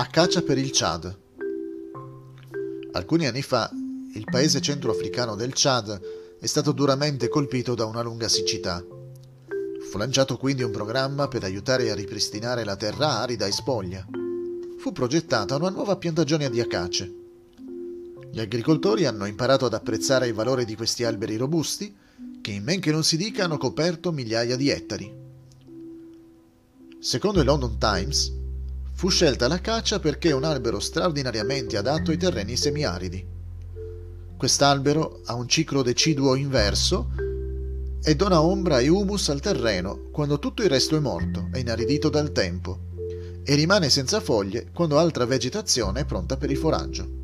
Acacia per il Chad. Alcuni anni fa il paese centroafricano del Chad è stato duramente colpito da una lunga siccità. Fu lanciato quindi un programma per aiutare a ripristinare la terra arida e spoglia. Fu progettata una nuova piantagione di acace. Gli agricoltori hanno imparato ad apprezzare il valore di questi alberi robusti che in men che non si dica hanno coperto migliaia di ettari. Secondo il London Times, Fu scelta la caccia perché è un albero straordinariamente adatto ai terreni semiaridi. Quest'albero ha un ciclo deciduo inverso e dona ombra e humus al terreno quando tutto il resto è morto e inaridito dal tempo e rimane senza foglie quando altra vegetazione è pronta per il foraggio.